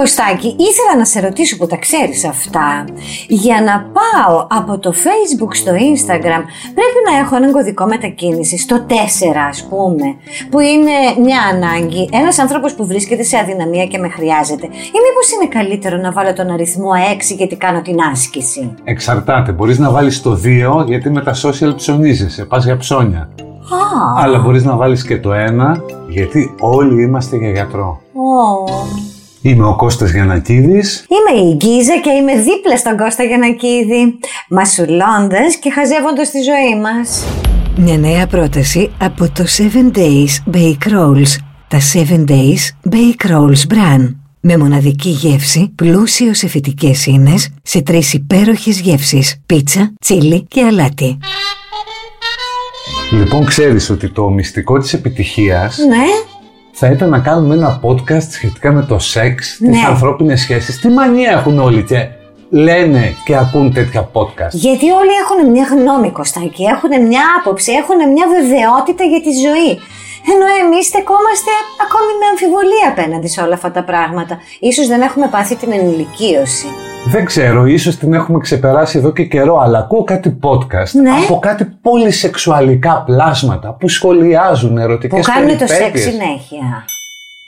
Κωστάκη, ήθελα να σε ρωτήσω που τα ξέρεις αυτά. Για να πάω από το facebook στο instagram πρέπει να έχω έναν κωδικό μετακίνησης, το 4 ας πούμε, που είναι μια ανάγκη, ένας άνθρωπος που βρίσκεται σε αδυναμία και με χρειάζεται. Ή μήπως είναι καλύτερο να βάλω τον αριθμό 6 γιατί κάνω την άσκηση; Εξαρτάται. Μπορείς να βάλεις το 2 γιατί με τα social ψωνίζεσαι, πας για ψώνια. Α, Αλλά μπορείς να βάλεις και το 1 γιατί όλοι είμαστε για γιατρό. ω. Είμαι ο Κώστας Γιανακίδης. Είμαι η Γκίζα και είμαι δίπλα στον Κώστα Γιανακίδη, μασουλώντας και χαζεύοντας τη ζωή μας. Μια νέα πρόταση από το 7 Days Bake Rolls. Τα 7 Days Bake Rolls Bran. Με μοναδική γεύση, πλούσιο σε φυτικές ίνες, σε τρεις υπέροχες γεύσεις. Πίτσα, τσίλι και αλάτι. Λοιπόν, ξέρεις ότι το μυστικό της επιτυχίας Ναι, θα ήταν να κάνουμε ένα podcast σχετικά με το σεξ, τις Ναι. ανθρώπινες σχέσεις. Τι μανία έχουν όλοι και λένε και ακούν τέτοια podcast; γιατί όλοι έχουν μια γνώμη, Κωστάκη, έχουν μια άποψη, έχουν μια βεβαιότητα για τη ζωή. Ενώ εμείς στεκόμαστε ακόμη με αμφιβολία απέναντι σε όλα αυτά τα πράγματα. Ίσως δεν έχουμε πάθει την ενηλικίωση. Δεν ξέρω, ίσως την έχουμε ξεπεράσει εδώ και καιρό, αλλά ακούω κάτι podcast Ναι. από κάτι πολύ σεξουαλικά πλάσματα που σχολιάζουν Που ερωτικές κάνουν το περιπέτειες. σεξ συνέχεια.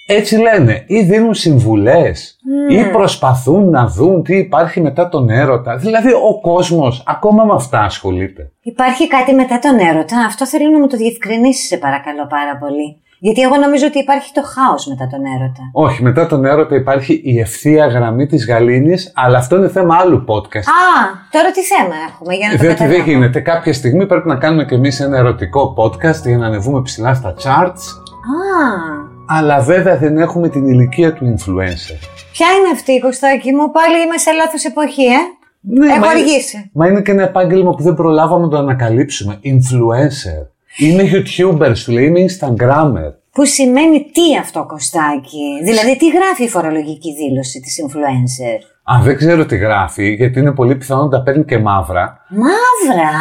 Έτσι λένε, ή δίνουν συμβουλές, ή προσπαθούν να δουν τι υπάρχει μετά τον έρωτα. Δηλαδή ο κόσμος ακόμα με αυτά ασχολείται. Υπάρχει κάτι μετά τον έρωτα; Αυτό θέλω να μου το διευκρινίσεις, σε παρακαλώ πάρα πολύ. Γιατί εγώ νομίζω ότι υπάρχει το χάος μετά τον έρωτα. Όχι, μετά τον έρωτα υπάρχει η ευθεία γραμμή της γαλήνης, αλλά αυτό είναι θέμα άλλου podcast. Α, τώρα τι θέμα έχουμε για να το Διότι δεν καταλάβω. γίνεται. Κάποια στιγμή πρέπει να κάνουμε κι εμείς ένα ερωτικό podcast για να ανεβούμε ψηλά στα charts. Α, Αλλά βέβαια δεν έχουμε την ηλικία του influencer. ποια είναι αυτή η Κωστάκη μου, πάλι είμαι σε λάθος εποχή, ε; Ναι, Έχω μα είναι- αργήσει. Μα είναι και ένα επάγγελμα που δεν προλάβαμε να το ανακαλύψουμε. Influencer. Είμαι YouTuber, σου λέει, είμαι Instagrammer. Που σημαίνει τι αυτό Κωστάκη, δηλαδή τι γράφει η φορολογική δήλωση της influencer; Αν δεν ξέρω τι γράφει, γιατί είναι πολύ πιθανό να τα παίρνει και μαύρα. Μαύρα,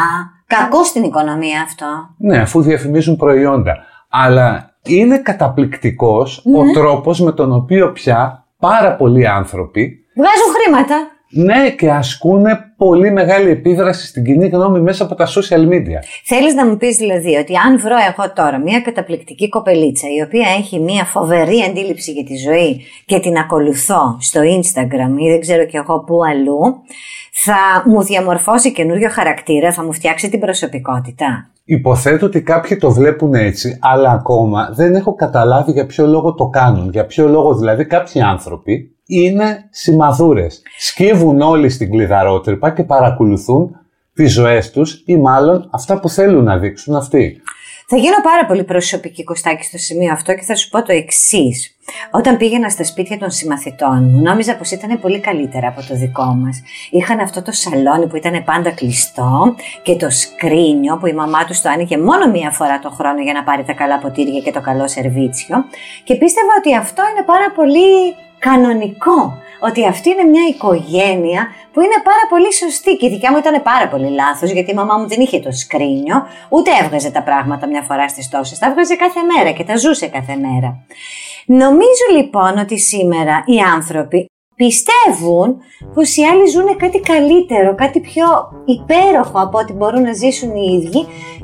κακό στην οικονομία αυτό. Ναι, αφού διαφημίζουν προϊόντα. Αλλά είναι καταπληκτικός ο τρόπος με τον οποίο πια πάρα πολλοί άνθρωποι Βγάζουν χρήματα. ναι και ασκούν πολύ μεγάλη επίδραση στην κοινή γνώμη μέσα από τα social media. Θέλεις να μου πεις δηλαδή ότι αν βρω εγώ τώρα μια καταπληκτική κοπελίτσα η οποία έχει μια φοβερή αντίληψη για τη ζωή και την ακολουθώ στο Instagram ή δεν ξέρω κι εγώ πού αλλού, θα μου διαμορφώσει καινούριο χαρακτήρα, θα μου φτιάξει την προσωπικότητα. Υποθέτω ότι κάποιοι το βλέπουν έτσι, αλλά ακόμα δεν έχω καταλάβει για ποιο λόγο το κάνουν. Για ποιο λόγο δηλαδή κάποιοι άνθρωποι είναι σημαδούρες. Σκύβουν όλοι στην κλειδαρότρυπα και παρακολουθούν τις ζωές τους ή μάλλον αυτά που θέλουν να δείξουν αυτοί. Θα γίνω πάρα πολύ προσωπική Κωστάκη στο σημείο αυτό και θα σου πω το εξής. Όταν πήγαινα στα σπίτια των συμμαθητών μου, νόμιζα πως ήταν πολύ καλύτερα από το δικό μας. Είχαν αυτό το σαλόνι που ήταν πάντα κλειστό και το σκρίνιο που η μαμά τους το άνοιγε μόνο μία φορά το χρόνο για να πάρει τα καλά ποτήρια και το καλό σερβίτσιο. Και πίστευα ότι αυτό είναι πάρα πολύ κανονικό. Ότι αυτή είναι μια οικογένεια που είναι πάρα πολύ σωστή. Και η δικιά μου ήταν πάρα πολύ λάθος, γιατί η μαμά μου δεν είχε το σκρίνιο, ούτε έβγαζε τα πράγματα μια φορά στις τόσες. Τα έβγαζε κάθε μέρα και τα ζούσε κάθε μέρα. Νομίζω λοιπόν ότι σήμερα οι άνθρωποι πιστεύουν πως οι άλλοι ζουν κάτι καλύτερο, κάτι πιο υπέροχο από ό,τι μπορούν να ζήσουν οι ίδιοι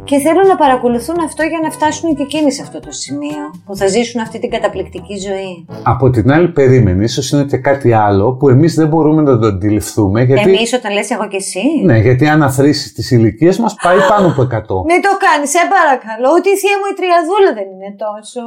και θέλουν να παρακολουθούν αυτό για να φτάσουν και εκείνοι σε αυτό το σημείο, που θα ζήσουν αυτή την καταπληκτική ζωή. Από την άλλη περίμενη, ίσως είναι και κάτι άλλο που εμείς δεν μπορούμε να το αντιληφθούμε γιατί... Εμείς όταν λες εγώ και εσύ. Ναι, γιατί αν αθροίσεις τις ηλικίες μας πάει πάνω από 100. Μην το κάνεις, σε παρακαλώ. Ούτε η θεία μου η τριαδούλα δεν είναι τόσο.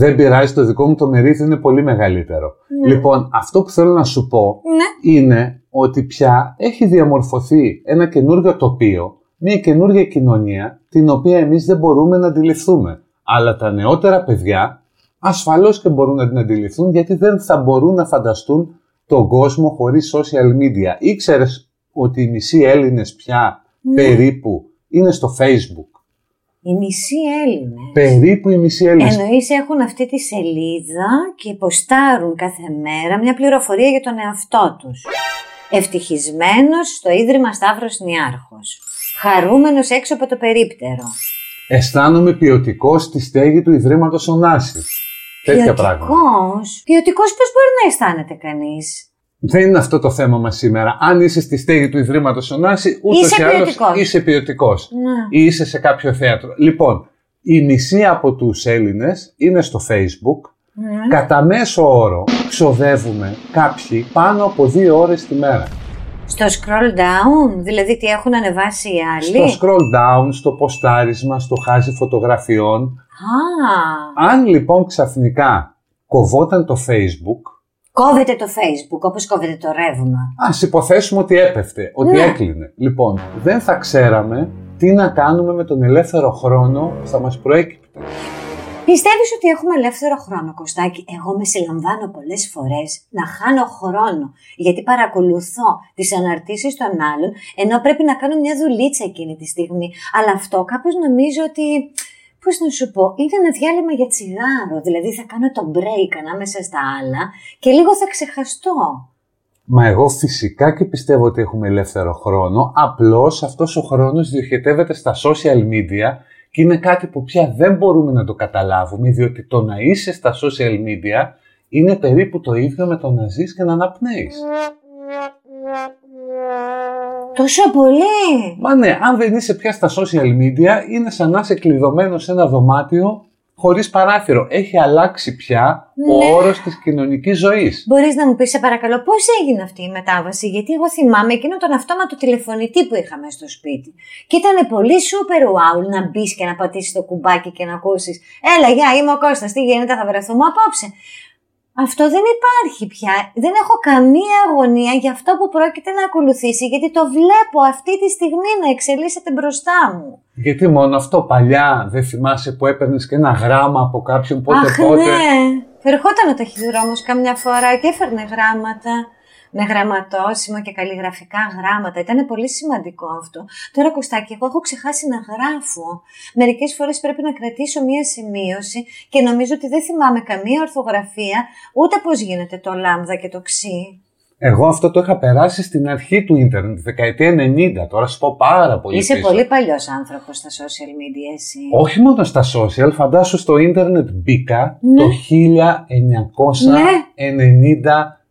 Δεν πειράζει, το δικό μου το μερίδιο είναι πολύ μεγαλύτερο. Λοιπόν, αυτό που θέλω να σου πω Ναι. είναι ότι πια έχει διαμορφωθεί ένα καινούργιο τοπίο, μια καινούργια κοινωνία, την οποία εμείς δεν μπορούμε να αντιληφθούμε. Αλλά τα νεότερα παιδιά ασφαλώς και μπορούν να την αντιληφθούν γιατί δεν θα μπορούν να φανταστούν τον κόσμο χωρίς social media. Ήξερες ότι οι μισοί Έλληνες πια περίπου είναι στο facebook; Οι μισοί Έλληνες. Περίπου οι μισοί Έλληνες. Εννοείς έχουν αυτή τη σελίδα και ποστάρουν κάθε μέρα μια πληροφορία για τον εαυτό τους. Ευτυχισμένος στο Ίδρυμα Σταύρος Νιάρχος. Χαρούμενος έξω από το περίπτερο. Αισθάνομαι ποιοτικός στη στέγη του Ιδρύματος Ωνάσης. Τέτοια πράγματα. Ποιοτικός; Ποιοτικός πώς μπορεί να αισθάνεται κανείς; Δεν είναι αυτό το θέμα μας σήμερα. Αν είσαι στη στέγη του Ιδρύματος Ωνάση, ούτως Είσαι ή άλλως ποιοτικός. είσαι ποιοτικός. Ναι. Ή είσαι σε κάποιο θέατρο. Λοιπόν, η μισή από τους Έλληνες είναι στο Facebook. Ναι. Κατά μέσο όρο ξοδεύουμε κάποιοι πάνω από δύο ώρες τη μέρα. Στο scroll down, δηλαδή τι έχουν ανεβάσει οι άλλοι; Στο scroll down, στο ποστάρισμα, στο χάζι φωτογραφιών. Α, Αν λοιπόν ξαφνικά κοβόταν το Facebook, κόβεται το facebook όπως κόβεται το ρεύμα. ας υποθέσουμε ότι έπεφτε, ότι Ναι. έκλεινε. Λοιπόν, δεν θα ξέραμε τι να κάνουμε με τον ελεύθερο χρόνο που θα μας προέκυπτε. Πιστεύεις ότι έχουμε ελεύθερο χρόνο, Κωστάκη; Εγώ με συλλαμβάνω πολλές φορές να χάνω χρόνο, γιατί παρακολουθώ τις αναρτήσεις των άλλων, ενώ πρέπει να κάνω μια δουλίτσα εκείνη τη στιγμή. Αλλά αυτό κάπως νομίζω ότι, πώς να σου πω, είναι ένα διάλειμμα για τσιγάρο. Δηλαδή θα κάνω το break ανάμεσα στα άλλα και λίγο θα ξεχαστώ. Μα εγώ φυσικά και πιστεύω ότι έχουμε ελεύθερο χρόνο, απλώς αυτός ο χρόνος διοχετεύεται στα social media και είναι κάτι που πια δεν μπορούμε να το καταλάβουμε, διότι το να είσαι στα social media είναι περίπου το ίδιο με το να ζεις και να αναπνέεις. Τόσο πολύ! Μα ναι, αν δεν είσαι πια στα social media, είναι σαν να είσαι κλειδωμένος σε ένα δωμάτιο χωρίς παράθυρο. Έχει αλλάξει πια Ναι. ο όρος της κοινωνικής ζωής. Μπορείς να μου πεις, σε παρακαλώ, πώς έγινε αυτή η μετάβαση, γιατί εγώ θυμάμαι εκείνο τον αυτόματο τηλεφωνητή που είχαμε στο σπίτι. Και ήταν πολύ super wow να μπεις και να πατήσεις το κουμπάκι και να ακούσεις «Έλα, γεια, είμαι ο Κώστας, τι γίνεται, θα βρεθούμε απόψε». Αυτό δεν υπάρχει πια. Δεν έχω καμία αγωνία για αυτό που πρόκειται να ακολουθήσει, γιατί το βλέπω αυτή τη στιγμή να εξελίσσεται μπροστά μου. Γιατί μόνο αυτό παλιά δεν θυμάσαι που έπαιρνες και ένα γράμμα από κάποιον πότε Αχ, πότε; ναι. Ερχόταν ο ταχυδρόμος καμιά φορά και έφερνε γράμματα με γραμματόσημο και καλλιγραφικά γράμματα. Ήταν πολύ σημαντικό αυτό. Τώρα, Κωστάκη, εγώ έχω ξεχάσει να γράφω. Μερικές φορές πρέπει να κρατήσω μία σημείωση και νομίζω ότι δεν θυμάμαι καμία ορθογραφία, ούτε πώς γίνεται το λάμδα και το ξύ. Εγώ αυτό το είχα περάσει στην αρχή του ίντερνετ, τη δεκαετία 90. Τώρα σου πω πάρα πολύ. Είσαι πίσω. πολύ παλιός άνθρωπος στα social media, εσύ. Όχι μόνο στα social, φαντάσου στο ίντερνετ μπήκα Ναι. το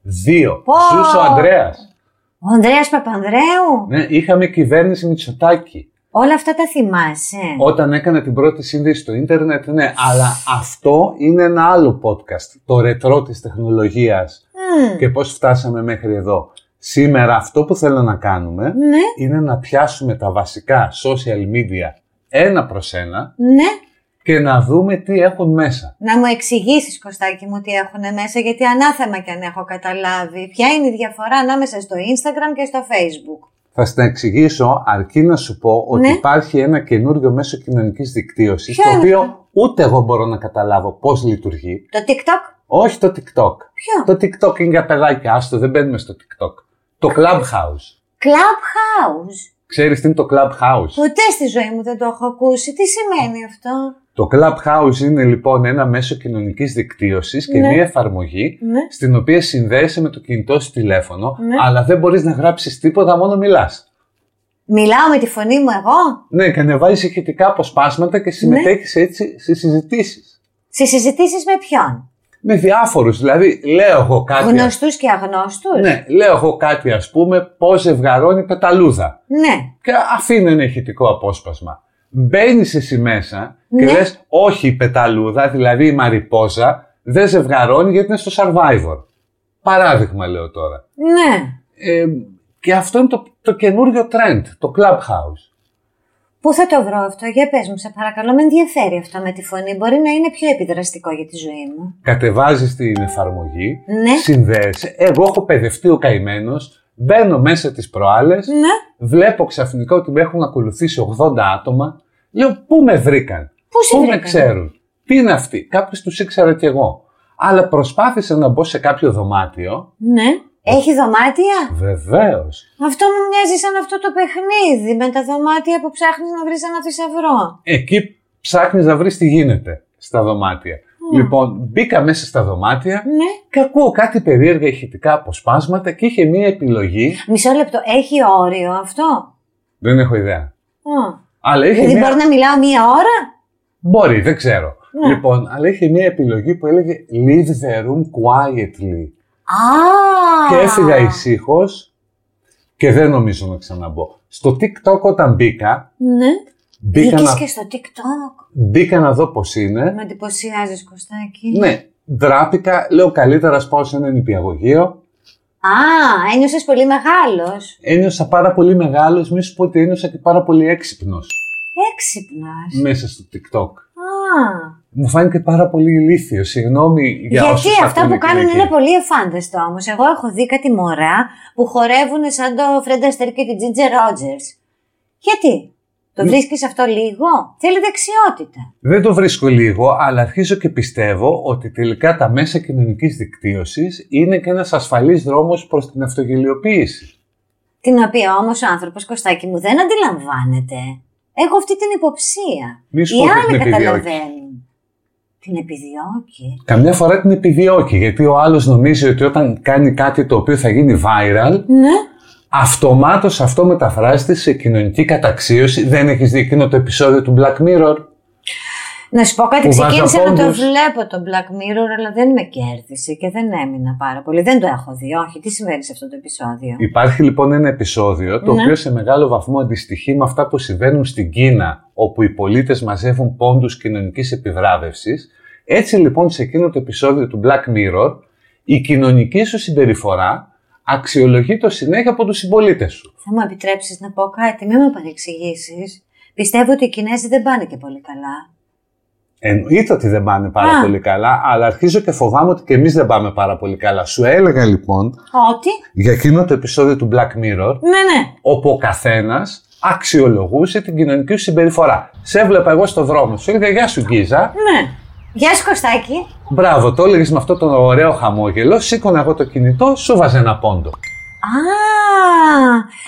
1992. Πω. Ζούσε ο Ανδρέας. Ο Ανδρέας Παπανδρέου; Ναι, είχαμε κυβέρνηση Μητσοτάκη. Όλα αυτά τα θυμάσαι. Όταν έκανε την πρώτη σύνδεση στο ίντερνετ, ναι, αλλά αυτό είναι ένα άλλο podcast. Το ρετρό της τεχνολογίας Μμμ. και πώς φτάσαμε μέχρι εδώ. Σήμερα αυτό που θέλω να κάνουμε Ναι, είναι να πιάσουμε τα βασικά social media ένα προς ένα ναι. Και να δούμε τι έχουν μέσα. Να μου εξηγήσεις, Κωστάκη μου, τι έχουν μέσα, γιατί ανάθεμα κι αν έχω καταλάβει. Ποια είναι η διαφορά ανάμεσα στο Instagram και στο Facebook; Θα στην εξηγήσω αρκεί να σου πω ότι Ναι. υπάρχει ένα καινούριο μέσο κοινωνικής δικτύωσης Ποιο το είναι οποίο αυτό; ούτε εγώ μπορώ να καταλάβω πώς λειτουργεί. Το TikTok; Όχι το TikTok. Ποιο; Το TikTok είναι για παιδάκια, άστο, δεν μπαίνουμε στο TikTok. Το Clubhouse. Clubhouse; Ξέρεις τι είναι το Clubhouse; Ποτέ στη ζωή μου δεν το έχω ακούσει. Τι σημαίνει αυτό; Το Clubhouse είναι λοιπόν ένα μέσο κοινωνικής δικτύωσης και Ναι. μια εφαρμογή Ναι. στην οποία συνδέεσαι με το κινητό σου τηλέφωνο, Ναι. αλλά δεν μπορείς να γράψεις τίποτα, μόνο μιλάς. Μιλάω με τη φωνή μου εγώ; Ναι, και ανεβάζεις ηχητικά αποσπάσματα και συμμετέχεις έτσι σε συζητήσεις. Σε συζητήσεις με ποιον; Με διάφορους, δηλαδή λέω εγώ κάτι. Γνωστούς και αγνώστους; Ναι, λέω εγώ κάτι ας πούμε πώς ζευγαρώνει πεταλούδα. Ναι. Και αφήνω ένα ηχητικό απόσπασμα. Μπαίνεις εσύ μέσα και Ναι. λες όχι η πεταλούδα, δηλαδή η μαριπόζα, δεν ζευγαρώνει γιατί είναι στο Survivor. Παράδειγμα λέω τώρα. Ναι. Ε, και αυτό είναι το, το καινούριο trend, το Clubhouse. Πού θα το βρω αυτό, για πες μου, σε παρακαλώ, με ενδιαφέρει αυτό με τη φωνή. Μπορεί να είναι πιο επιδραστικό για τη ζωή μου. Κατεβάζεις την εφαρμογή, Ναι. συνδέεσαι. Εγώ έχω παιδευτεί ο καημένος, μπαίνω μέσα τις προάλλες, Ναι. βλέπω ξαφνικά ότι με έχουν ακολουθήσει 80 άτομα. Λέω πού με βρήκαν, Πού σε πού με βρήκαν; ξέρουν, τι είναι αυτοί; Κάποιους τους ήξερα κι εγώ. Αλλά προσπάθησα να μπω σε κάποιο δωμάτιο. Ναι. Έχει δωμάτια; Βεβαίως. Αυτό μου μοιάζει σαν αυτό το παιχνίδι με τα δωμάτια που ψάχνεις να βρεις ένα θησαυρό. Εκεί ψάχνεις να βρεις τι γίνεται στα δωμάτια. Λοιπόν, μπήκα μέσα στα δωμάτια Ναι. και ακούω κάτι περίεργα ηχητικά αποσπάσματα και είχε μία επιλογή. Μισό λεπτό. Έχει όριο αυτό; Δεν έχω ιδέα. Α. Αλλά είχε Δηλαδή μία... μπορεί να μιλάω μία ώρα; Μπορεί, δεν ξέρω. Ναι. Λοιπόν, αλλά είχε μια επιλογή που έλεγε Leave the room quietly. Α! Και έφυγα ησύχως και δεν νομίζω να ξαναμπω. Στο TikTok όταν μπήκα, Ναι. Μπήκα Μπήκες να, και στο TikTok. μπήκα να δω πώς είναι. Με εντυπωσιάζεις, Κωστάκη. Ναι, ντράπηκα, λέω καλύτερα να πάω σε ένα νηπιαγωγείο. Α, ένιωσες πολύ μεγάλος. Ένιωσα πάρα πολύ μεγάλος, μη σου πω ότι ένιωσα και πάρα πολύ έξυπνος Έξυπνα. μέσα στο TikTok. Α. Μου φάνηκε πάρα πολύ ηλίθιος. Συγγνώμη για Γιατί όσους αυτά ακούνε που κάνουν εκεί. είναι πολύ εφάνταστο όμως. Εγώ έχω δει κάτι μωρά που χορεύουν σαν το Φρέντα Αστέρ και την Τζίτζε Ρότζερ. Γιατί; Το βρίσκεις αυτό λίγο; Θέλει δεξιότητα. Δεν το βρίσκω λίγο, αλλά αρχίζω και πιστεύω ότι τελικά τα μέσα κοινωνικής δικτύωσης είναι και ένας ασφαλής δρόμος προς την αυτογελιοποίηση. Την οποία όμως ο άνθρωπος Κωστάκη μου δεν αντιλαμβάνεται. Έχω αυτή την υποψία. Μη σου Οι πω ότι άλλοι την επιδιώκεις. καταλαβαίνουν. Την επιδιώκει. Καμιά φορά την επιδιώκει, γιατί ο άλλος νομίζει ότι όταν κάνει κάτι το οποίο θα γίνει viral, Ναι. Αυτομάτως αυτό μεταφράζεται σε κοινωνική καταξίωση. Δεν έχεις δει εκείνο το επεισόδιο του Black Mirror; Να σου πω κάτι, Που βάζα ξεκίνησα να το πόντους. βλέπω το Black Mirror, αλλά δεν με κέρδισε και δεν έμεινα πάρα πολύ. Δεν το έχω δει, όχι. Τι συμβαίνει σε αυτό το επεισόδιο; Υπάρχει λοιπόν ένα επεισόδιο το Ναι. οποίο σε μεγάλο βαθμό αντιστοιχεί με αυτά που συμβαίνουν στην Κίνα όπου οι πολίτες μαζεύουν πόντους κοινωνικής επιβράβευσης. Έτσι λοιπόν σε εκείνο το επεισόδιο του Black Mirror η κοινωνική σου συμπεριφορά αξιολογεί το συνέχεια από τους συμπολίτες σου. Θα μου επιτρέψεις να πω κάτι, μην με παρεξηγήσει. Πιστεύω ότι οι Κινέζοι δεν πάνε και πολύ καλά. Εννοείται ότι δεν πάνε πάρα Α. πολύ καλά, αλλά αρχίζω και φοβάμαι ότι και εμείς δεν πάμε πάρα πολύ καλά. Σου έλεγα λοιπόν Ότι; για εκείνο το επεισόδιο του Black Mirror Ναι, ναι. όπου ο καθένας αξιολογούσε την κοινωνική σου συμπεριφορά. Σε έβλεπα εγώ στο δρόμο, σου έλεγα Γεια σου Γκίζα. Ναι. Γεια σου Κωστάκη. Μπράβο, το έλεγες με αυτό το ωραίο χαμόγελο. Σήκωνα εγώ το κινητό, σου βάζε ένα πόντο. Α,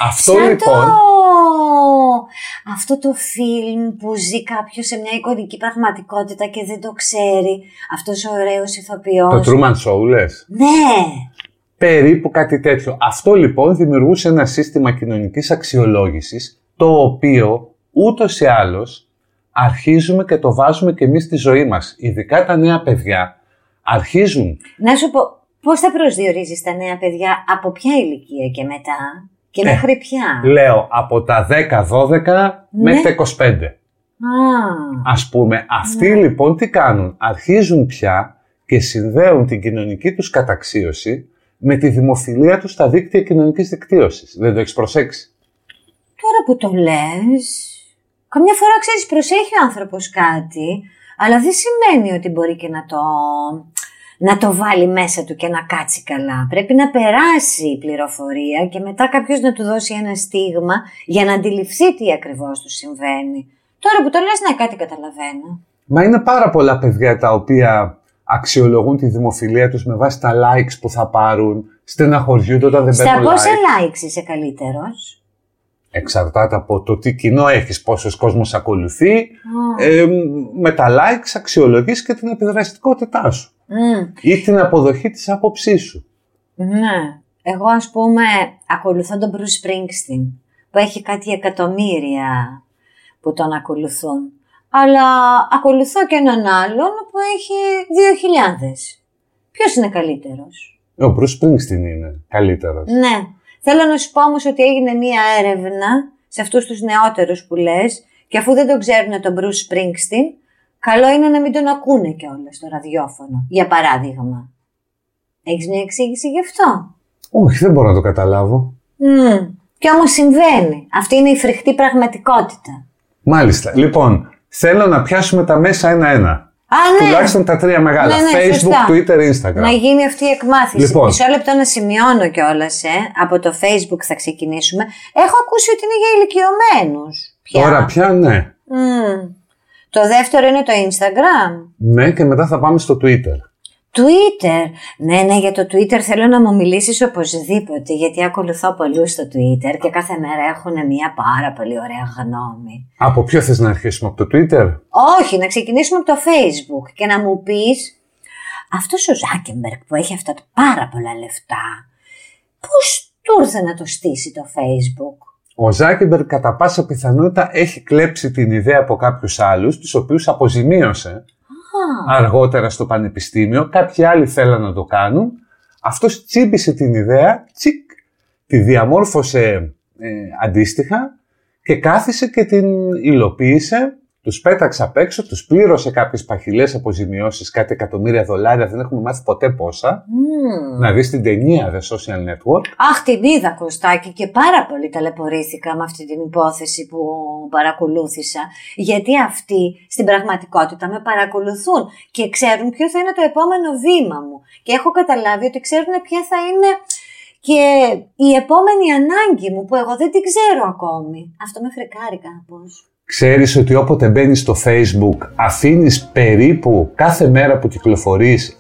Αυτό σαν λοιπόν. Το... Αυτό το φιλμ που ζει κάποιος σε μια εικονική πραγματικότητα και δεν το ξέρει. Αυτός ο ωραίος ηθοποιός. Το Truman Show, λες; Ναι. Περίπου κάτι τέτοιο. Αυτό λοιπόν δημιουργούσε ένα σύστημα κοινωνικής αξιολόγησης, το οποίο ούτως ή άλλως αρχίζουμε και το βάζουμε και εμείς στη ζωή μας. Ειδικά τα νέα παιδιά αρχίζουν Να σου πω, πώς θα προσδιορίζεις τα νέα παιδιά από ποια ηλικία και μετά και Ε, μέχρι ποια; Λέω από τα 10-12 μέχρι τα 25. Α, Ας πούμε, αυτοί λοιπόν τι κάνουν; Αρχίζουν πια και συνδέουν την κοινωνική τους καταξίωση με τη δημοφιλία τους στα δίκτυα κοινωνικής δικτύωσης. Δεν το έχεις προσέξει; τώρα που το λες, καμιά φορά ξέρεις προσέχει ο άνθρωπος κάτι, αλλά δεν σημαίνει ότι μπορεί και να το, να το βάλει μέσα του και να κάτσει καλά. Πρέπει να περάσει η πληροφορία και μετά κάποιος να του δώσει ένα στίγμα για να αντιληφθεί τι ακριβώς του συμβαίνει. Τώρα που το λες, ναι, κάτι καταλαβαίνω. Μα είναι πάρα πολλά παιδιά τα οποία αξιολογούν τη δημοφιλία τους με βάση τα likes που θα πάρουν, στεναχωριούνται όταν δεν Στα παίρνουν πόσα like. likes είσαι καλύτερος; Εξαρτάται από το τι κοινό έχεις, πόσος κόσμος ακολουθεί. Ε, με τα likes αξιολογείς και την επιδραστικότητά σου Μμ. ή την αποδοχή της άποψής σου. Ναι. Εγώ ας πούμε ακολουθώ τον Bruce Springsteen που έχει κάτι εκατομμύρια που τον ακολουθούν. Αλλά ακολουθώ και έναν άλλον που έχει δύο χιλιάδες. Ποιος είναι καλύτερος; Ο Bruce Springsteen είναι καλύτερος. Ναι. Θέλω να σου πω όμως ότι έγινε μία έρευνα σε αυτούς τους νεότερους που λες και αφού δεν τον ξέρουν τον Bruce Springsteen, καλό είναι να μην τον ακούνε κιόλας στο ραδιόφωνο, για παράδειγμα. Έχεις μια εξήγηση γι' αυτό; Όχι, δεν μπορώ να το καταλάβω. Μμμ. Και όμως συμβαίνει. Αυτή είναι η φρικτή πραγματικότητα. Μάλιστα. Λοιπόν, θέλω να πιάσουμε τα μέσα ένα-ένα. Α, ναι. Τουλάχιστον τα τρία μεγάλα. Ναι, ναι, Facebook, σωστά. Twitter, Instagram. Να γίνει αυτή η εκμάθηση. Λοιπόν. Μισό λεπτό να σημειώνω κιόλας, ε. Από το Facebook θα ξεκινήσουμε. Έχω ακούσει ότι είναι για ηλικιωμένους. Τώρα πια ναι. Το δεύτερο είναι το Instagram. Ναι, και μετά θα πάμε στο Twitter. Twitter. Ναι, ναι, για το Twitter θέλω να μου μιλήσεις οπωσδήποτε, γιατί ακολουθώ πολλούς στο Twitter και κάθε μέρα έχουν μια πάρα πολύ ωραία γνώμη. Από ποιο θες να αρχίσουμε, από το Twitter? Όχι, να ξεκινήσουμε από το Facebook και να μου πεις αυτός ο Ζάκεμπερκ που έχει αυτά τα πάρα πολλά λεφτά, πώς του ήρθε να το στήσει το Facebook; Ο Ζάκεμπερ κατά πάσα πιθανότητα έχει κλέψει την ιδέα από κάποιους άλλους, τους οποίους αποζημίωσε αργότερα στο πανεπιστήμιο, κάποιοι άλλοι θέλαν να το κάνουν. Αυτός τσίμπησε την ιδέα, τσικ, τη διαμόρφωσε ε, αντίστοιχα και κάθισε και την υλοποίησε τους πέταξε απ' έξω, τους πλήρωσε κάποιες παχυλές αποζημιώσεις, κάτι εκατομμύρια δολάρια, δεν έχουμε μάθει ποτέ πόσα. Να δεις την ταινία The Social Network. Αχ, την είδα Κωστάκη και πάρα πολύ ταλαιπωρήθηκα με αυτή την υπόθεση που παρακολούθησα. Γιατί αυτοί στην πραγματικότητα με παρακολουθούν και ξέρουν ποιο θα είναι το επόμενο βήμα μου. Και έχω καταλάβει ότι ξέρουν ποια θα είναι και η επόμενη ανάγκη μου που εγώ δεν την ξέρω ακόμη. Αυτό με φρικάρει κάπως. Ξέρεις ότι όποτε μπαίνεις στο facebook αφήνεις περίπου κάθε μέρα που κυκλοφορείς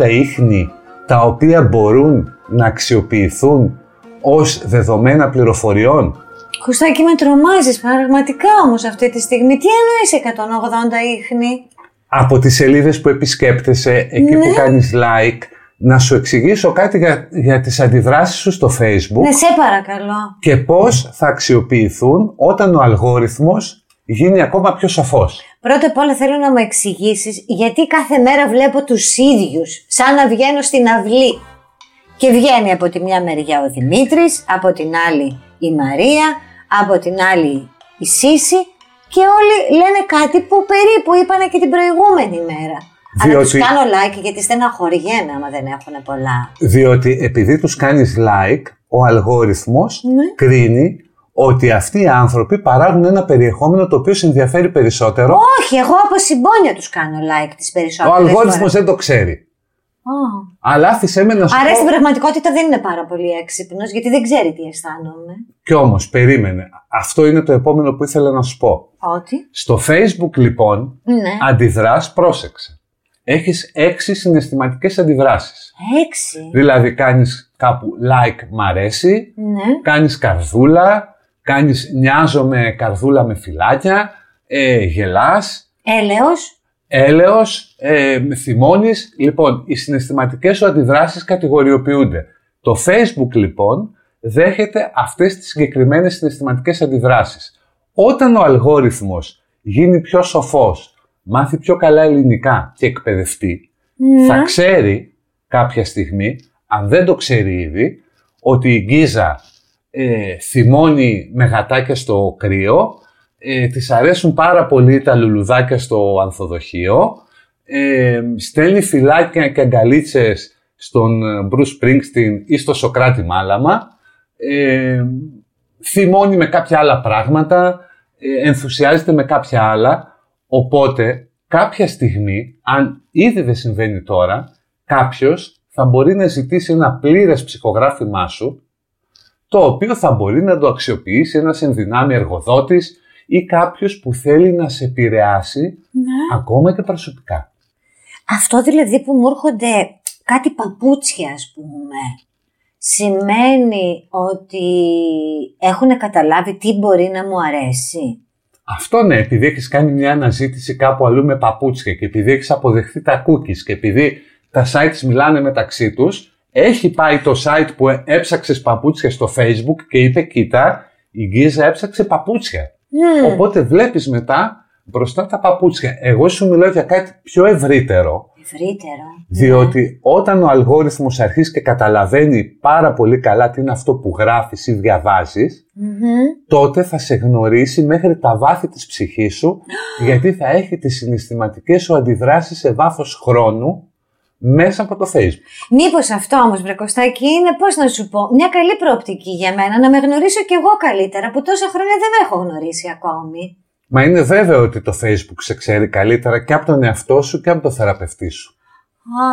180 ίχνη τα οποία μπορούν να αξιοποιηθούν ως δεδομένα πληροφοριών; Κωστάκι με τρομάζεις πραγματικά όμως αυτή τη στιγμή. Τι εννοείς 180 ίχνη; Από τις σελίδες που επισκέπτεσαι, εκεί που Ναι. κάνεις like, να σου εξηγήσω κάτι για, για τις αντιδράσεις σου στο facebook Ναι, σε παρακαλώ. και πώς θα αξιοποιηθούν όταν ο αλγόριθμος γίνει ακόμα πιο σοφός. Πρώτα απ' όλα θέλω να μου εξηγήσεις γιατί κάθε μέρα βλέπω τους ίδιους, σαν να βγαίνω στην αυλή. Και βγαίνει από τη μια μεριά ο Δημήτρης, από την άλλη η Μαρία, από την άλλη η Σύση και όλοι λένε κάτι που περίπου είπανε και την προηγούμενη μέρα. Αλλά τους Διότι- κάνω like γιατί στεναχωριέμαι άμα δεν έχουν πολλά. Διότι επειδή τους κάνεις like, ο αλγόριθμος Ναι. κρίνει ότι αυτοί οι άνθρωποι παράγουν ένα περιεχόμενο το οποίο σε ενδιαφέρει περισσότερο. Όχι, εγώ από συμπόνια τους κάνω like τις Ο περισσότερες αλγόριθμος φορές. δεν το ξέρει. Ω. Αλλά άφησέ με να σου Άρα πω... στην πραγματικότητα δεν είναι πάρα πολύ έξυπνος γιατί δεν ξέρει τι αισθάνομαι. Κι όμως, περίμενε. Αυτό είναι το επόμενο που ήθελα να σου πω. Ότι; Στο facebook λοιπόν, Ναι. αντιδράς, πρόσεξε. Έχεις έξι συναισθηματικές αντιδράσεις. Έξι. Δηλαδή κάνεις κάπου like μ' αρέσει, Ναι. κάνεις καρδούλα, κάνεις νοιάζομαι καρδούλα με φυλάκια, ε, γελάς, Έλεος. έλεος, ε, θυμώνεις. Λοιπόν, οι συναισθηματικές σου αντιδράσεις κατηγοριοποιούνται. Το Facebook λοιπόν δέχεται αυτές τις συγκεκριμένες συναισθηματικές αντιδράσεις. Όταν ο αλγόριθμος γίνει πιο σοφός, μάθει πιο καλά ελληνικά και εκπαιδευτεί, θα ξέρει κάποια στιγμή, αν δεν το ξέρει ήδη, ότι η Γκίζα ε, θυμώνει με γατάκια στο κρύο, ε, της αρέσουν πάρα πολύ τα λουλουδάκια στο ανθοδοχείο, ε, στέλνει φυλάκια και αγκαλίτσες στον ε, Bruce Springsteen ή στο Σοκράτη Μάλαμα, ε, θυμώνει με κάποια άλλα πράγματα, ε, ενθουσιάζεται με κάποια άλλα, οπότε κάποια στιγμή, αν ήδη δεν συμβαίνει τώρα, κάποιος θα μπορεί να ζητήσει ένα πλήρες ψυχογράφημά σου, το οποίο θα μπορεί να το αξιοποιήσει ένας ενδυνάμει εργοδότης ή κάποιος που θέλει να σε επηρεάσει ακόμα και προσωπικά. Αυτό δηλαδή που μου έρχονται κάτι παπούτσια ας πούμε, σημαίνει ότι έχουν καταλάβει τι μπορεί να μου αρέσει; Αυτό ναι, επειδή έχεις κάνει μια αναζήτηση κάπου αλλού με παπούτσια και επειδή έχεις αποδεχθεί τα cookies και επειδή τα sites μιλάνε μεταξύ τους, έχει πάει το site που έψαξες παπούτσια στο facebook και είπε κοίτα, η Γκίζα έψαξε παπούτσια. Μμμ. Οπότε βλέπεις μετά μπροστά τα παπούτσια. Εγώ σου μιλάω για κάτι πιο ευρύτερο, Ευρύτερο. διότι όταν ο αλγόριθμος αρχίσει και καταλαβαίνει πάρα πολύ καλά τι είναι αυτό που γράφεις ή διαβάζεις, Μμμ. τότε θα σε γνωρίσει μέχρι τα βάθη της ψυχής σου, γιατί θα έχει τις συναισθηματικές σου αντιδράσεις σε βάθος χρόνου μέσα από το Facebook. Μήπως αυτό όμως Βρεκοστάκη είναι πώς να σου πω μια καλή προοπτική για μένα να με γνωρίσω κι εγώ καλύτερα που τόσα χρόνια δεν με έχω γνωρίσει ακόμη. Μα είναι βέβαιο ότι το Facebook σε ξέρει καλύτερα και από τον εαυτό σου και από τον θεραπευτή σου. Α,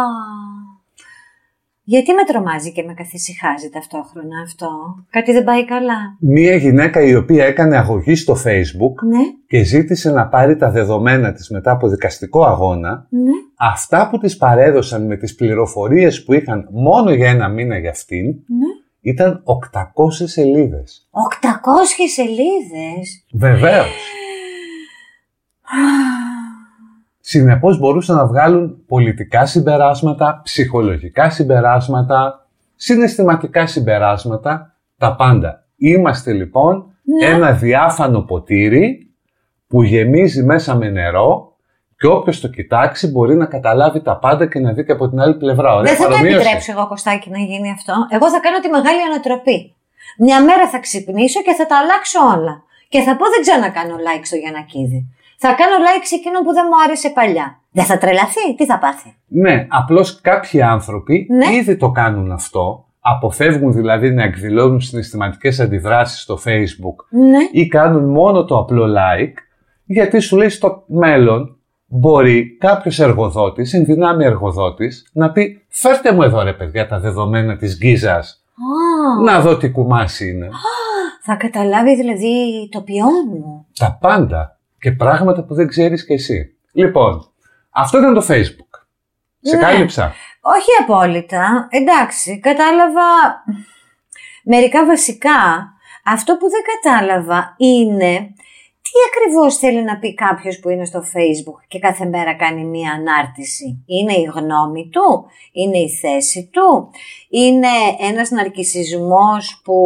γιατί με τρομάζει και με καθησυχάζει ταυτόχρονα αυτό; Κάτι δεν πάει καλά. Μία γυναίκα η οποία έκανε αγωγή στο Facebook Ναι, και ζήτησε να πάρει τα δεδομένα της μετά από δικαστικό αγώνα, ναι. αυτά που της παρέδωσαν με τις πληροφορίες που είχαν μόνο για ένα μήνα για αυτήν, ναι. ήταν 800 σελίδες. 800 σελίδες; Βεβαίως. Συνεπώς μπορούσαν να βγάλουν πολιτικά συμπεράσματα, ψυχολογικά συμπεράσματα, συναισθηματικά συμπεράσματα, τα πάντα. Είμαστε λοιπόν Ναι. ένα διάφανο ποτήρι που γεμίζει μέσα με νερό Και όποιος το κοιτάξει μπορεί να καταλάβει τα πάντα και να δει και από την άλλη πλευρά. Ωραία, Δεν θα το παρομοίωση. επιτρέψω εγώ, Κωστάκι, να γίνει αυτό. Εγώ θα κάνω τη μεγάλη ανατροπή. Μια μέρα θα ξυπνήσω και θα τα αλλάξω όλα. Και θα πω δεν ξανακάνω like στο Γιανακίδη. Θα κάνω like σε εκείνο που δεν μου άρεσε παλιά. Δεν θα τρελαθεί, τι θα πάθει; Ναι, απλώς κάποιοι άνθρωποι Ναι. ήδη το κάνουν αυτό. Αποφεύγουν δηλαδή να εκδηλώνουν συναισθηματικές αντιδράσεις στο Facebook Ναι. ή κάνουν μόνο το απλό like, γιατί σου λέει στο μέλλον μπορεί κάποιος εργοδότης, ενδυνάμει εργοδότης, να πει φέρτε μου εδώ ρε παιδιά τα δεδομένα της γκίζας, Α, να δω τι κουμάσι είναι. θα καταλάβει δηλαδή το ποιόν μου. Τα πάντα και πράγματα που δεν ξέρεις και εσύ. Λοιπόν, αυτό ήταν το Facebook. Σε Ναι. κάλυψα. Όχι απόλυτα. Εντάξει, κατάλαβα μερικά βασικά. Αυτό που δεν κατάλαβα είναι τι ακριβώς θέλει να πει κάποιος που είναι στο facebook και κάθε μέρα κάνει μία ανάρτηση; Είναι η γνώμη του, είναι η θέση του, είναι ένας ναρκισισμός που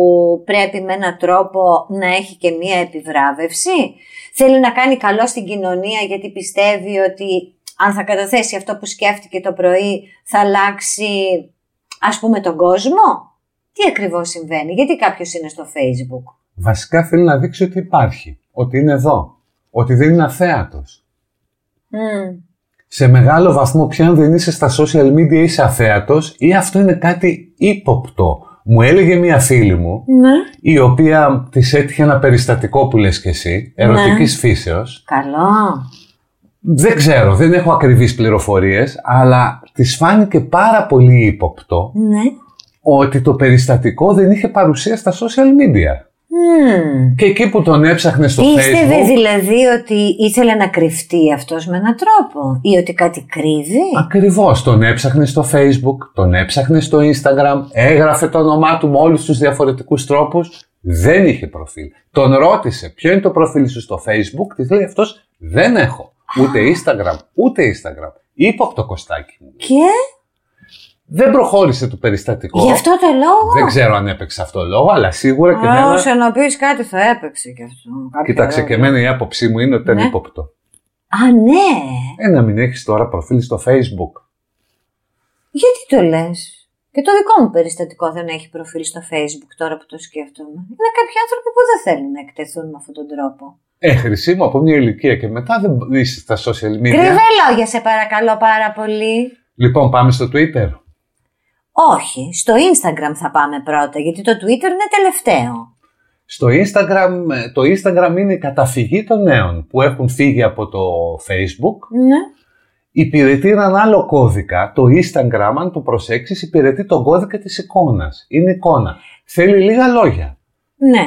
πρέπει με έναν τρόπο να έχει και μία επιβράβευση; Θέλει να κάνει καλό στην κοινωνία γιατί πιστεύει ότι αν θα καταθέσει αυτό που σκέφτηκε το πρωί θα αλλάξει ας πούμε τον κόσμο; Τι ακριβώς συμβαίνει, γιατί κάποιος είναι στο facebook; Βασικά θέλει να δείξει ότι υπάρχει, ότι είναι εδώ, ότι δεν είναι αθέατος. Μμμ. Σε μεγάλο βαθμό πια αν δεν είσαι στα social media είσαι αθέατος ή αυτό είναι κάτι ύποπτο. Μου έλεγε μία φίλη μου, Ναι. η οποία της έτυχε ένα περιστατικό που λες και εσύ, ερωτικής φύσεως. Καλό. Δεν ξέρω, δεν έχω ακριβείς πληροφορίες, αλλά της φάνηκε πάρα πολύ ύποπτο Ναι. ότι το περιστατικό δεν είχε παρουσία στα social media. Μμμ. Και εκεί που τον έψαχνε στο Πίστευε facebook... δηλαδή ότι ήθελε να κρυφτεί αυτός με έναν τρόπο ή ότι κάτι κρύβει; Ακριβώς, τον έψαχνε στο facebook, τον έψαχνε στο instagram, έγραφε το όνομά του με όλους τους διαφορετικούς τρόπους, δεν είχε προφίλ. Τον ρώτησε ποιο είναι το προφίλ σου στο facebook, της λέει αυτός δεν έχω ούτε instagram, ούτε instagram. Ύποπτο κοστάκι μου. Και; Δεν προχώρησε το περιστατικό. γι' αυτό το λόγο; Δεν ξέρω αν έπαιξε αυτό λόγο, αλλά σίγουρα και Α, εμένα... όσο να πεις κάτι θα έπαιξε κι αυτό. Κάποιο Κοίταξε, λόγο. και εμένα η άποψή μου είναι ότι ήταν Ναι. ύποπτο. Α, ναι. Ε, να μην έχεις τώρα προφίλ στο facebook. Γιατί το λες; Και το δικό μου περιστατικό δεν έχει προφίλ στο facebook τώρα που το σκέφτομαι. Είναι κάποιοι άνθρωποι που δεν θέλουν να εκτεθούν με αυτόν τον τρόπο. Ε, χρυσή μου, από μια ηλικία και μετά δεν είσαι στα social media. Κρυβέ λόγια σε παρακαλώ πάρα πολύ. Λοιπόν, πάμε στο Twitter. Όχι, στο Instagram θα πάμε πρώτα, γιατί το Twitter είναι τελευταίο. Στο Instagram, ε, το Instagram είναι η καταφυγή των νέων που έχουν φύγει από το Facebook. Ναι. Υπηρετεί έναν άλλο κώδικα. Το Instagram, αν το προσέξεις, υπηρετεί τον κώδικα της εικόνας. Είναι εικόνα. Θέλει λίγα λόγια. Ναι.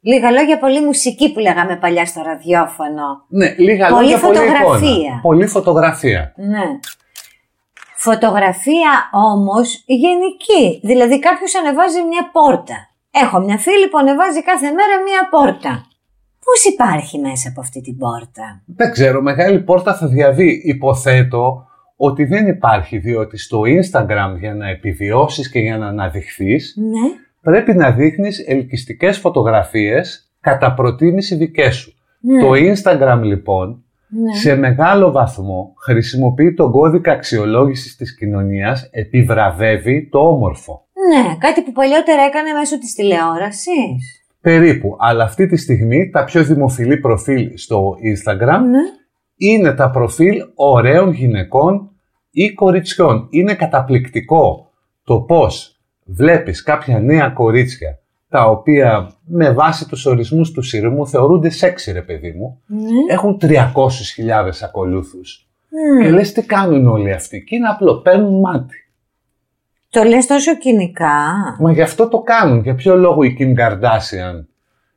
Λίγα λόγια, πολύ μουσική που λέγαμε παλιά στο ραδιόφωνο. Ναι, λίγα Πολύ λόγια, πολύ φωτογραφία. εικόνα. Πολύ φωτογραφία. Ναι. Φωτογραφία όμως γενική. Δηλαδή κάποιος ανεβάζει μια πόρτα. Έχω μια φίλη που ανεβάζει κάθε μέρα μια πόρτα. Πώς υπάρχει μέσα από αυτή την πόρτα; Δεν ξέρω, μεγάλη πόρτα θα διαβεί. Υποθέτω ότι δεν υπάρχει, διότι στο Instagram για να επιβιώσεις και για να αναδειχθείς, Ναι. πρέπει να δείχνεις ελκυστικές φωτογραφίες κατά προτίμηση δικές σου. Ναι. Το Instagram λοιπόν ναι. σε μεγάλο βαθμό χρησιμοποιεί τον κώδικα αξιολόγησης της κοινωνίας, επιβραβεύει το όμορφο. Ναι, κάτι που παλιότερα έκανε μέσω της τηλεόρασης. Περίπου, αλλά αυτή τη στιγμή τα πιο δημοφιλή προφίλ στο Instagram Ναι. είναι τα προφίλ ωραίων γυναικών ή κοριτσιών. Είναι καταπληκτικό το πώς βλέπεις κάποια νέα κορίτσια τα οποία με βάση τους ορισμούς του σειρμού θεωρούνται σεξι ρε παιδί μου, Ναι. έχουν 300.000 ακολούθους. Μμ. Και λες τι κάνουν όλοι αυτοί; Και είναι απλό, παίρνουν μάτι. Το λες τόσο κοινικά. Μα γι' αυτό το κάνουν. Για ποιο λόγο η Kim Kardashian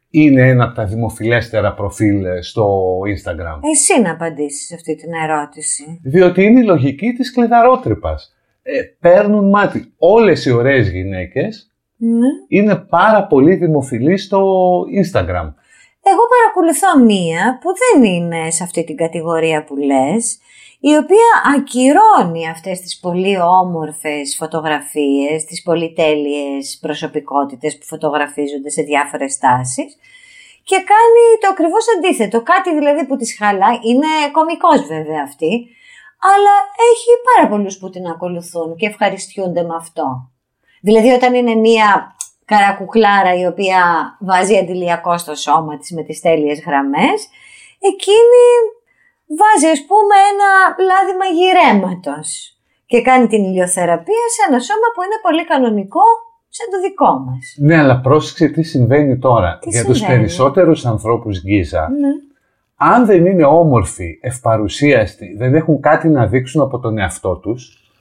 είναι ένα από τα δημοφιλέστερα προφίλ ε, στο Instagram; Εσύ να απαντήσεις αυτή την ερώτηση. Διότι είναι η λογική της κλειδαρότρυπας. Ε, παίρνουν μάτι. Όλες οι ωραίες γυναίκες Ναι. είναι πάρα πολύ δημοφιλείς στο Instagram. Εγώ παρακολουθώ μία που δεν είναι σε αυτή την κατηγορία που λες, η οποία ακυρώνει αυτές τις πολύ όμορφες φωτογραφίες, τις πολυτέλειες προσωπικότητες που φωτογραφίζονται σε διάφορες τάσεις και κάνει το ακριβώς αντίθετο. Κάτι δηλαδή που της χαλάει, είναι κωμικός βέβαια αυτή, αλλά έχει πάρα πολλούς που την ακολουθούν και ευχαριστιούνται με αυτό. Δηλαδή όταν είναι μία καρακουκλάρα η οποία βάζει αντιλιακό στο σώμα της με τις τέλειες γραμμές, εκείνη βάζει ας πούμε ένα λάδι μαγειρέματος και κάνει την ηλιοθεραπεία σε ένα σώμα που είναι πολύ κανονικό σαν το δικό μας. Ναι, αλλά πρόσεξε τι συμβαίνει τώρα. Τι Για τους συμβαίνει; περισσότερους ανθρώπους γκίζα, Ναι. αν δεν είναι όμορφοι, ευπαρουσίαστοι, δεν έχουν κάτι να δείξουν από τον εαυτό τους,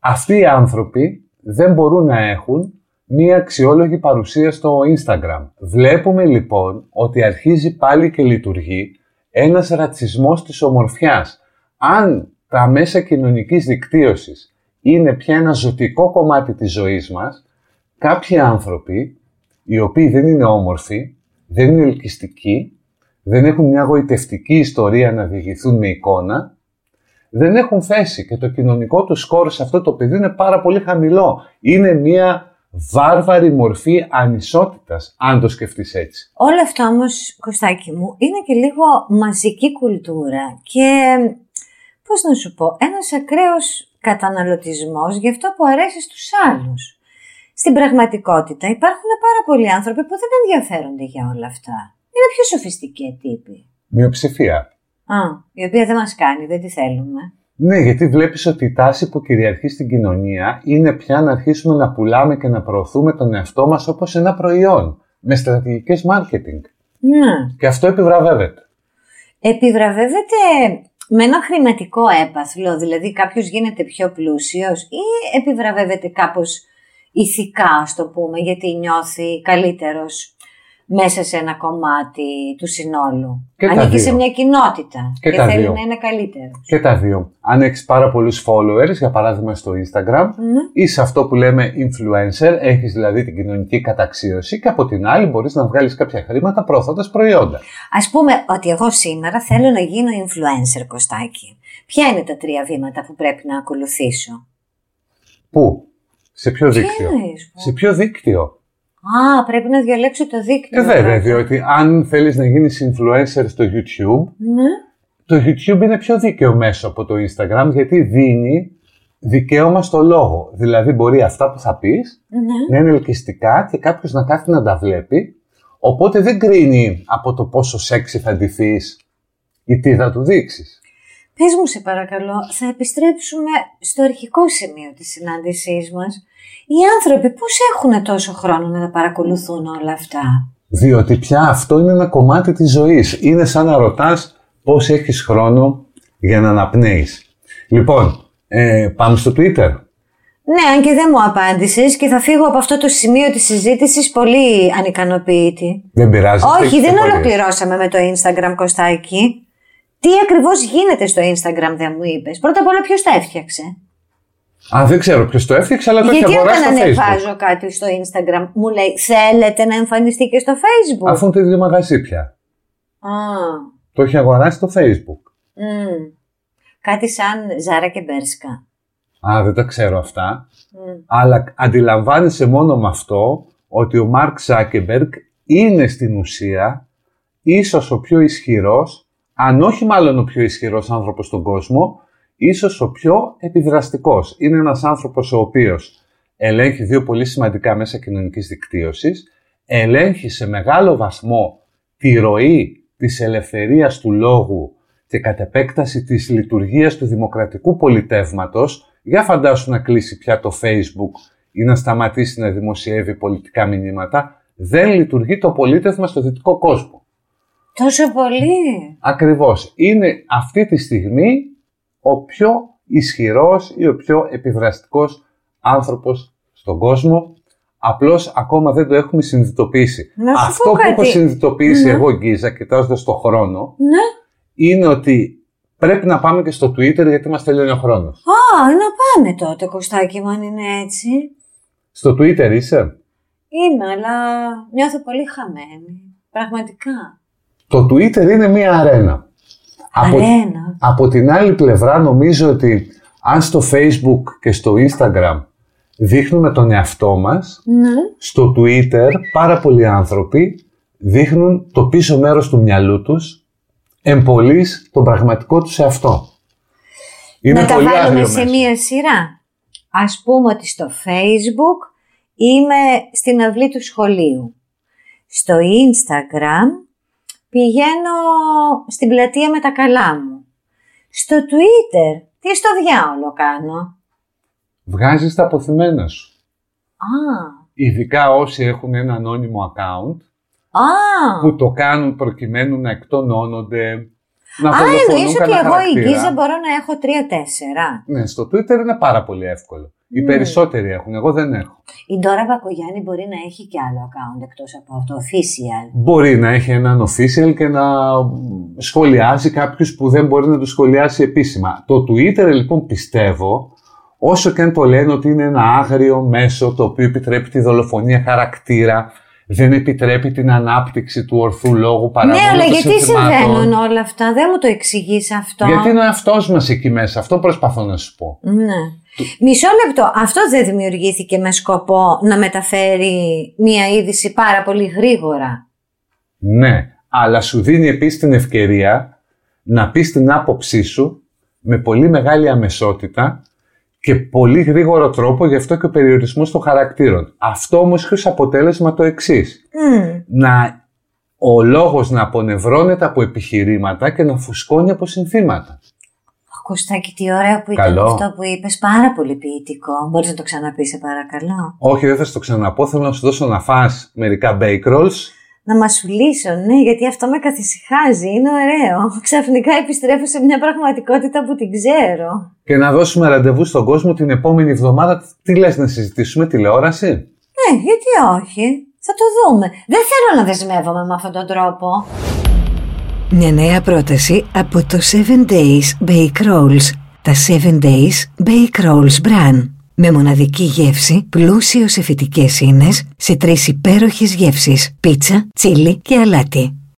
αυτοί οι άνθρωποι δεν μπορούν να έχουν μία αξιόλογη παρουσία στο Instagram. Βλέπουμε λοιπόν ότι αρχίζει πάλι και λειτουργεί ένας ρατσισμός της ομορφιάς. Αν τα μέσα κοινωνικής δικτύωσης είναι πια ένα ζωτικό κομμάτι της ζωής μας, κάποιοι άνθρωποι, οι οποίοι δεν είναι όμορφοι, δεν είναι ελκυστικοί, δεν έχουν μια γοητευτική ιστορία να διηγηθούν με εικόνα, δεν έχουν θέση και το κοινωνικό τους σκόρ σε αυτό το παιδί είναι πάρα πολύ χαμηλό. Είναι μια βάρβαρη μορφή ανισότητας, αν το σκεφτείς έτσι. Όλο αυτό όμως, Κωστάκη μου, είναι και λίγο μαζική κουλτούρα και πώς να σου πω, ένας ακραίος καταναλωτισμός για αυτό που αρέσει στους άλλους. Στην πραγματικότητα υπάρχουν πάρα πολλοί άνθρωποι που δεν ενδιαφέρονται για όλα αυτά. Είναι πιο σοφιστικοί τύποι. Μειοψηφία. Α, η οποία δεν μας κάνει, δεν τη θέλουμε. Ναι, γιατί βλέπεις ότι η τάση που κυριαρχεί στην κοινωνία είναι πια να αρχίσουμε να πουλάμε και να προωθούμε τον εαυτό μας όπως ένα προϊόν, με στρατηγικές marketing. Ναι. Και αυτό επιβραβεύεται. επιβραβεύεται με ένα χρηματικό έπαθλο, δηλαδή κάποιος γίνεται πιο πλούσιος ή επιβραβεύεται κάπως ηθικά, ας το πούμε, γιατί νιώθει καλύτερος μέσα σε ένα κομμάτι του συνόλου. Και τα Ανήκει σε δύο. μια κοινότητα Και και, τα θέλει δύο. να είναι καλύτερος. Και τα δύο. Αν έχεις πάρα πολλούς followers, για παράδειγμα στο Instagram, Ναι. ή σε αυτό που λέμε influencer, έχεις δηλαδή την κοινωνική καταξίωση και από την άλλη μπορείς να βγάλεις κάποια χρήματα προωθώντας προϊόντα. Ας πούμε ότι εγώ σήμερα θέλω να γίνω influencer, Κωστάκη. Ποια είναι τα τρία βήματα που πρέπει να ακολουθήσω; Πού; Σε ποιο δίκτυο; εννοείς, Σε ποιο δίκτυο; Α, πρέπει να διαλέξω το δίκτυο. Ε, βέβαια, πρώτα. διότι αν θέλεις να γίνεις influencer στο YouTube, Ναι. το YouTube είναι πιο δίκαιο μέσο από το Instagram γιατί δίνει δικαίωμα στο λόγο. Δηλαδή μπορεί αυτά που θα πεις Ναι. να είναι ελκυστικά και κάποιος να κάθεται να τα βλέπει, οπότε δεν κρίνει από το πόσο σεξι θα ντυθείς ή τι θα του δείξεις. Πες μου σε παρακαλώ, θα επιστρέψουμε στο αρχικό σημείο της συνάντησής μας. Οι άνθρωποι πώς έχουν τόσο χρόνο να τα παρακολουθούν όλα αυτά; Διότι πια αυτό είναι ένα κομμάτι της ζωής. Είναι σαν να ρωτάς πώς έχεις χρόνο για να αναπνέεις. Λοιπόν, ε, πάμε στο Twitter. Ναι, αν και δεν μου απάντησες και θα φύγω από αυτό το σημείο της συζήτησης πολύ ανικανοποιητή. Δεν πειράζει. θα Όχι, έχεις δεν απορίες. ολοκληρώσαμε με το Instagram, Κωστάκη. Τι ακριβώς γίνεται στο Instagram δεν μου είπες. Πρώτα απ' όλα ποιος τα έφτιαξε; Α, δεν ξέρω ποιος το έφτιαξε, αλλά το έχει Γιατί αγοράσει όταν στο Facebook. ανεβάζω κάτι στο Instagram μου λέει θέλετε να εμφανιστεί και στο Facebook; Αφού είναι το ίδιο μαγαζί πια. Α, Το έχει αγοράσει στο Facebook. μμ. Κάτι σαν Ζάρα και Μπέρσκα. Α, δεν τα ξέρω αυτά. Μμ. Αλλά αντιλαμβάνεσαι μόνο με αυτό ότι ο Μάρκ Ζάκεμπεργκ είναι στην ουσία ίσως ο πιο ισχυρός, αν όχι μάλλον ο πιο ισχυρός άνθρωπος στον κόσμο, ίσως ο πιο επιδραστικός. Είναι ένας άνθρωπος ο οποίος ελέγχει δύο πολύ σημαντικά μέσα κοινωνικής δικτύωσης, ελέγχει σε μεγάλο βαθμό τη ροή της ελευθερίας του λόγου και κατ' επέκταση της λειτουργίας του δημοκρατικού πολιτεύματος, για φαντάσου να κλείσει πια το Facebook ή να σταματήσει να δημοσιεύει πολιτικά μηνύματα, δεν λειτουργεί το πολίτευμα στο δυτικό κόσμο. Τόσο πολύ; Ακριβώς. Είναι αυτή τη στιγμή ο πιο ισχυρός ή ο πιο επιδραστικός άνθρωπος στον κόσμο. Απλώς ακόμα δεν το έχουμε συνειδητοποιήσει. Να σου Αυτό πω που κάτι. έχω συνειδητοποιήσει Ναι. εγώ, Γκίζα, κοιτάζοντας το χρόνο, Ναι. είναι ότι πρέπει να πάμε και στο Twitter γιατί μας τελειώνει ο χρόνος. Α, να πάμε τότε, Κωστάκη μου, αν είναι έτσι. Στο Twitter είσαι; Είμαι, αλλά νιώθω πολύ χαμένη. Πραγματικά. Το Twitter είναι μία αρένα. Από, Αρένα. από την άλλη πλευρά νομίζω ότι αν στο Facebook και στο Instagram δείχνουμε τον εαυτό μας, Ναι. στο Twitter πάρα πολλοί άνθρωποι δείχνουν το πίσω μέρος του μυαλού τους εμπολής τον πραγματικό τους εαυτό. Είναι να τα βάλουμε σε μία σειρά. Ας πούμε ότι στο facebook είμαι στην αυλή του σχολείου. Στο instagram πηγαίνω στην πλατεία με τα καλά μου. Στο twitter τι στο διάολο κάνω; Βγάζεις τα αποθυμένα σου. Α, Ειδικά όσοι έχουν ένα ανώνυμο account α, που το κάνουν προκειμένου να εκτονώνονται, να α δολοφονούν εννοείς ότι κανένα εγώ η χαρακτήρα. Γκίζα μπορώ να έχω τρία-τέσσερα. Ναι, στο Twitter είναι πάρα πολύ εύκολο. Οι Μμμ. περισσότεροι έχουν, εγώ δεν έχω. Η Ντόρα Μπακογιάννη μπορεί να έχει και άλλο account εκτός από αυτό, official. Μπορεί να έχει έναν official και να σχολιάζει κάποιους που δεν μπορεί να τους σχολιάσει επίσημα. Το Twitter λοιπόν πιστεύω, όσο και αν το λένε ότι είναι ένα άγριο μέσο το οποίο επιτρέπει τη δολοφονία χαρακτήρα, δεν επιτρέπει την ανάπτυξη του ορθού λόγου παρά ναι, μόνο αλλά των γιατί συνθημάτων. συμβαίνουν όλα αυτά, δεν μου το εξηγείς αυτό. Γιατί είναι ο εαυτός μας εκεί μέσα, αυτό προσπαθώ να σου πω. Ναι. Μισό λεπτό. Αυτό δεν δημιουργήθηκε με σκοπό να μεταφέρει μία είδηση πάρα πολύ γρήγορα. Ναι, αλλά σου δίνει επίσης την ευκαιρία να πεις την άποψή σου με πολύ μεγάλη αμεσότητα και πολύ γρήγορο τρόπο, γι' αυτό και ο περιορισμός των χαρακτήρων. Αυτό όμως έχει ως αποτέλεσμα το εξής. Μμ. Να, ο λόγος να απονευρώνεται από επιχειρήματα και να φουσκώνει από συνθήματα. Κωστάκι, τι ωραίο που ήταν Καλό. αυτό που είπες, πάρα πολύ ποιητικό. Μπορείς να το ξαναπείς, σε παρακαλώ. Όχι, δεν θα σου το ξαναπώ, θέλω να σου δώσω να φας μερικά bake rolls Να μας σουλήσω, ναι, γιατί αυτό με καθησυχάζει, είναι ωραίο. Ξαφνικά επιστρέφω σε μια πραγματικότητα που την ξέρω. και να δώσουμε ραντεβού στον κόσμο την επόμενη εβδομάδα. Τι λες να συζητήσουμε, τηλεόραση; Ναι, γιατί όχι. Θα το δούμε. Δεν θέλω να δεσμεύομαι με αυτόν τον τρόπο. Μια νέα πρόταση από το 7 Days Bake Rolls. Τα 7 Days Bake Rolls Bran. Με μοναδική γεύση, πλούσιος σε φυτικές ίνες, σε τρεις υπέροχες γεύσεις. Πίτσα, τσίλι και αλάτι.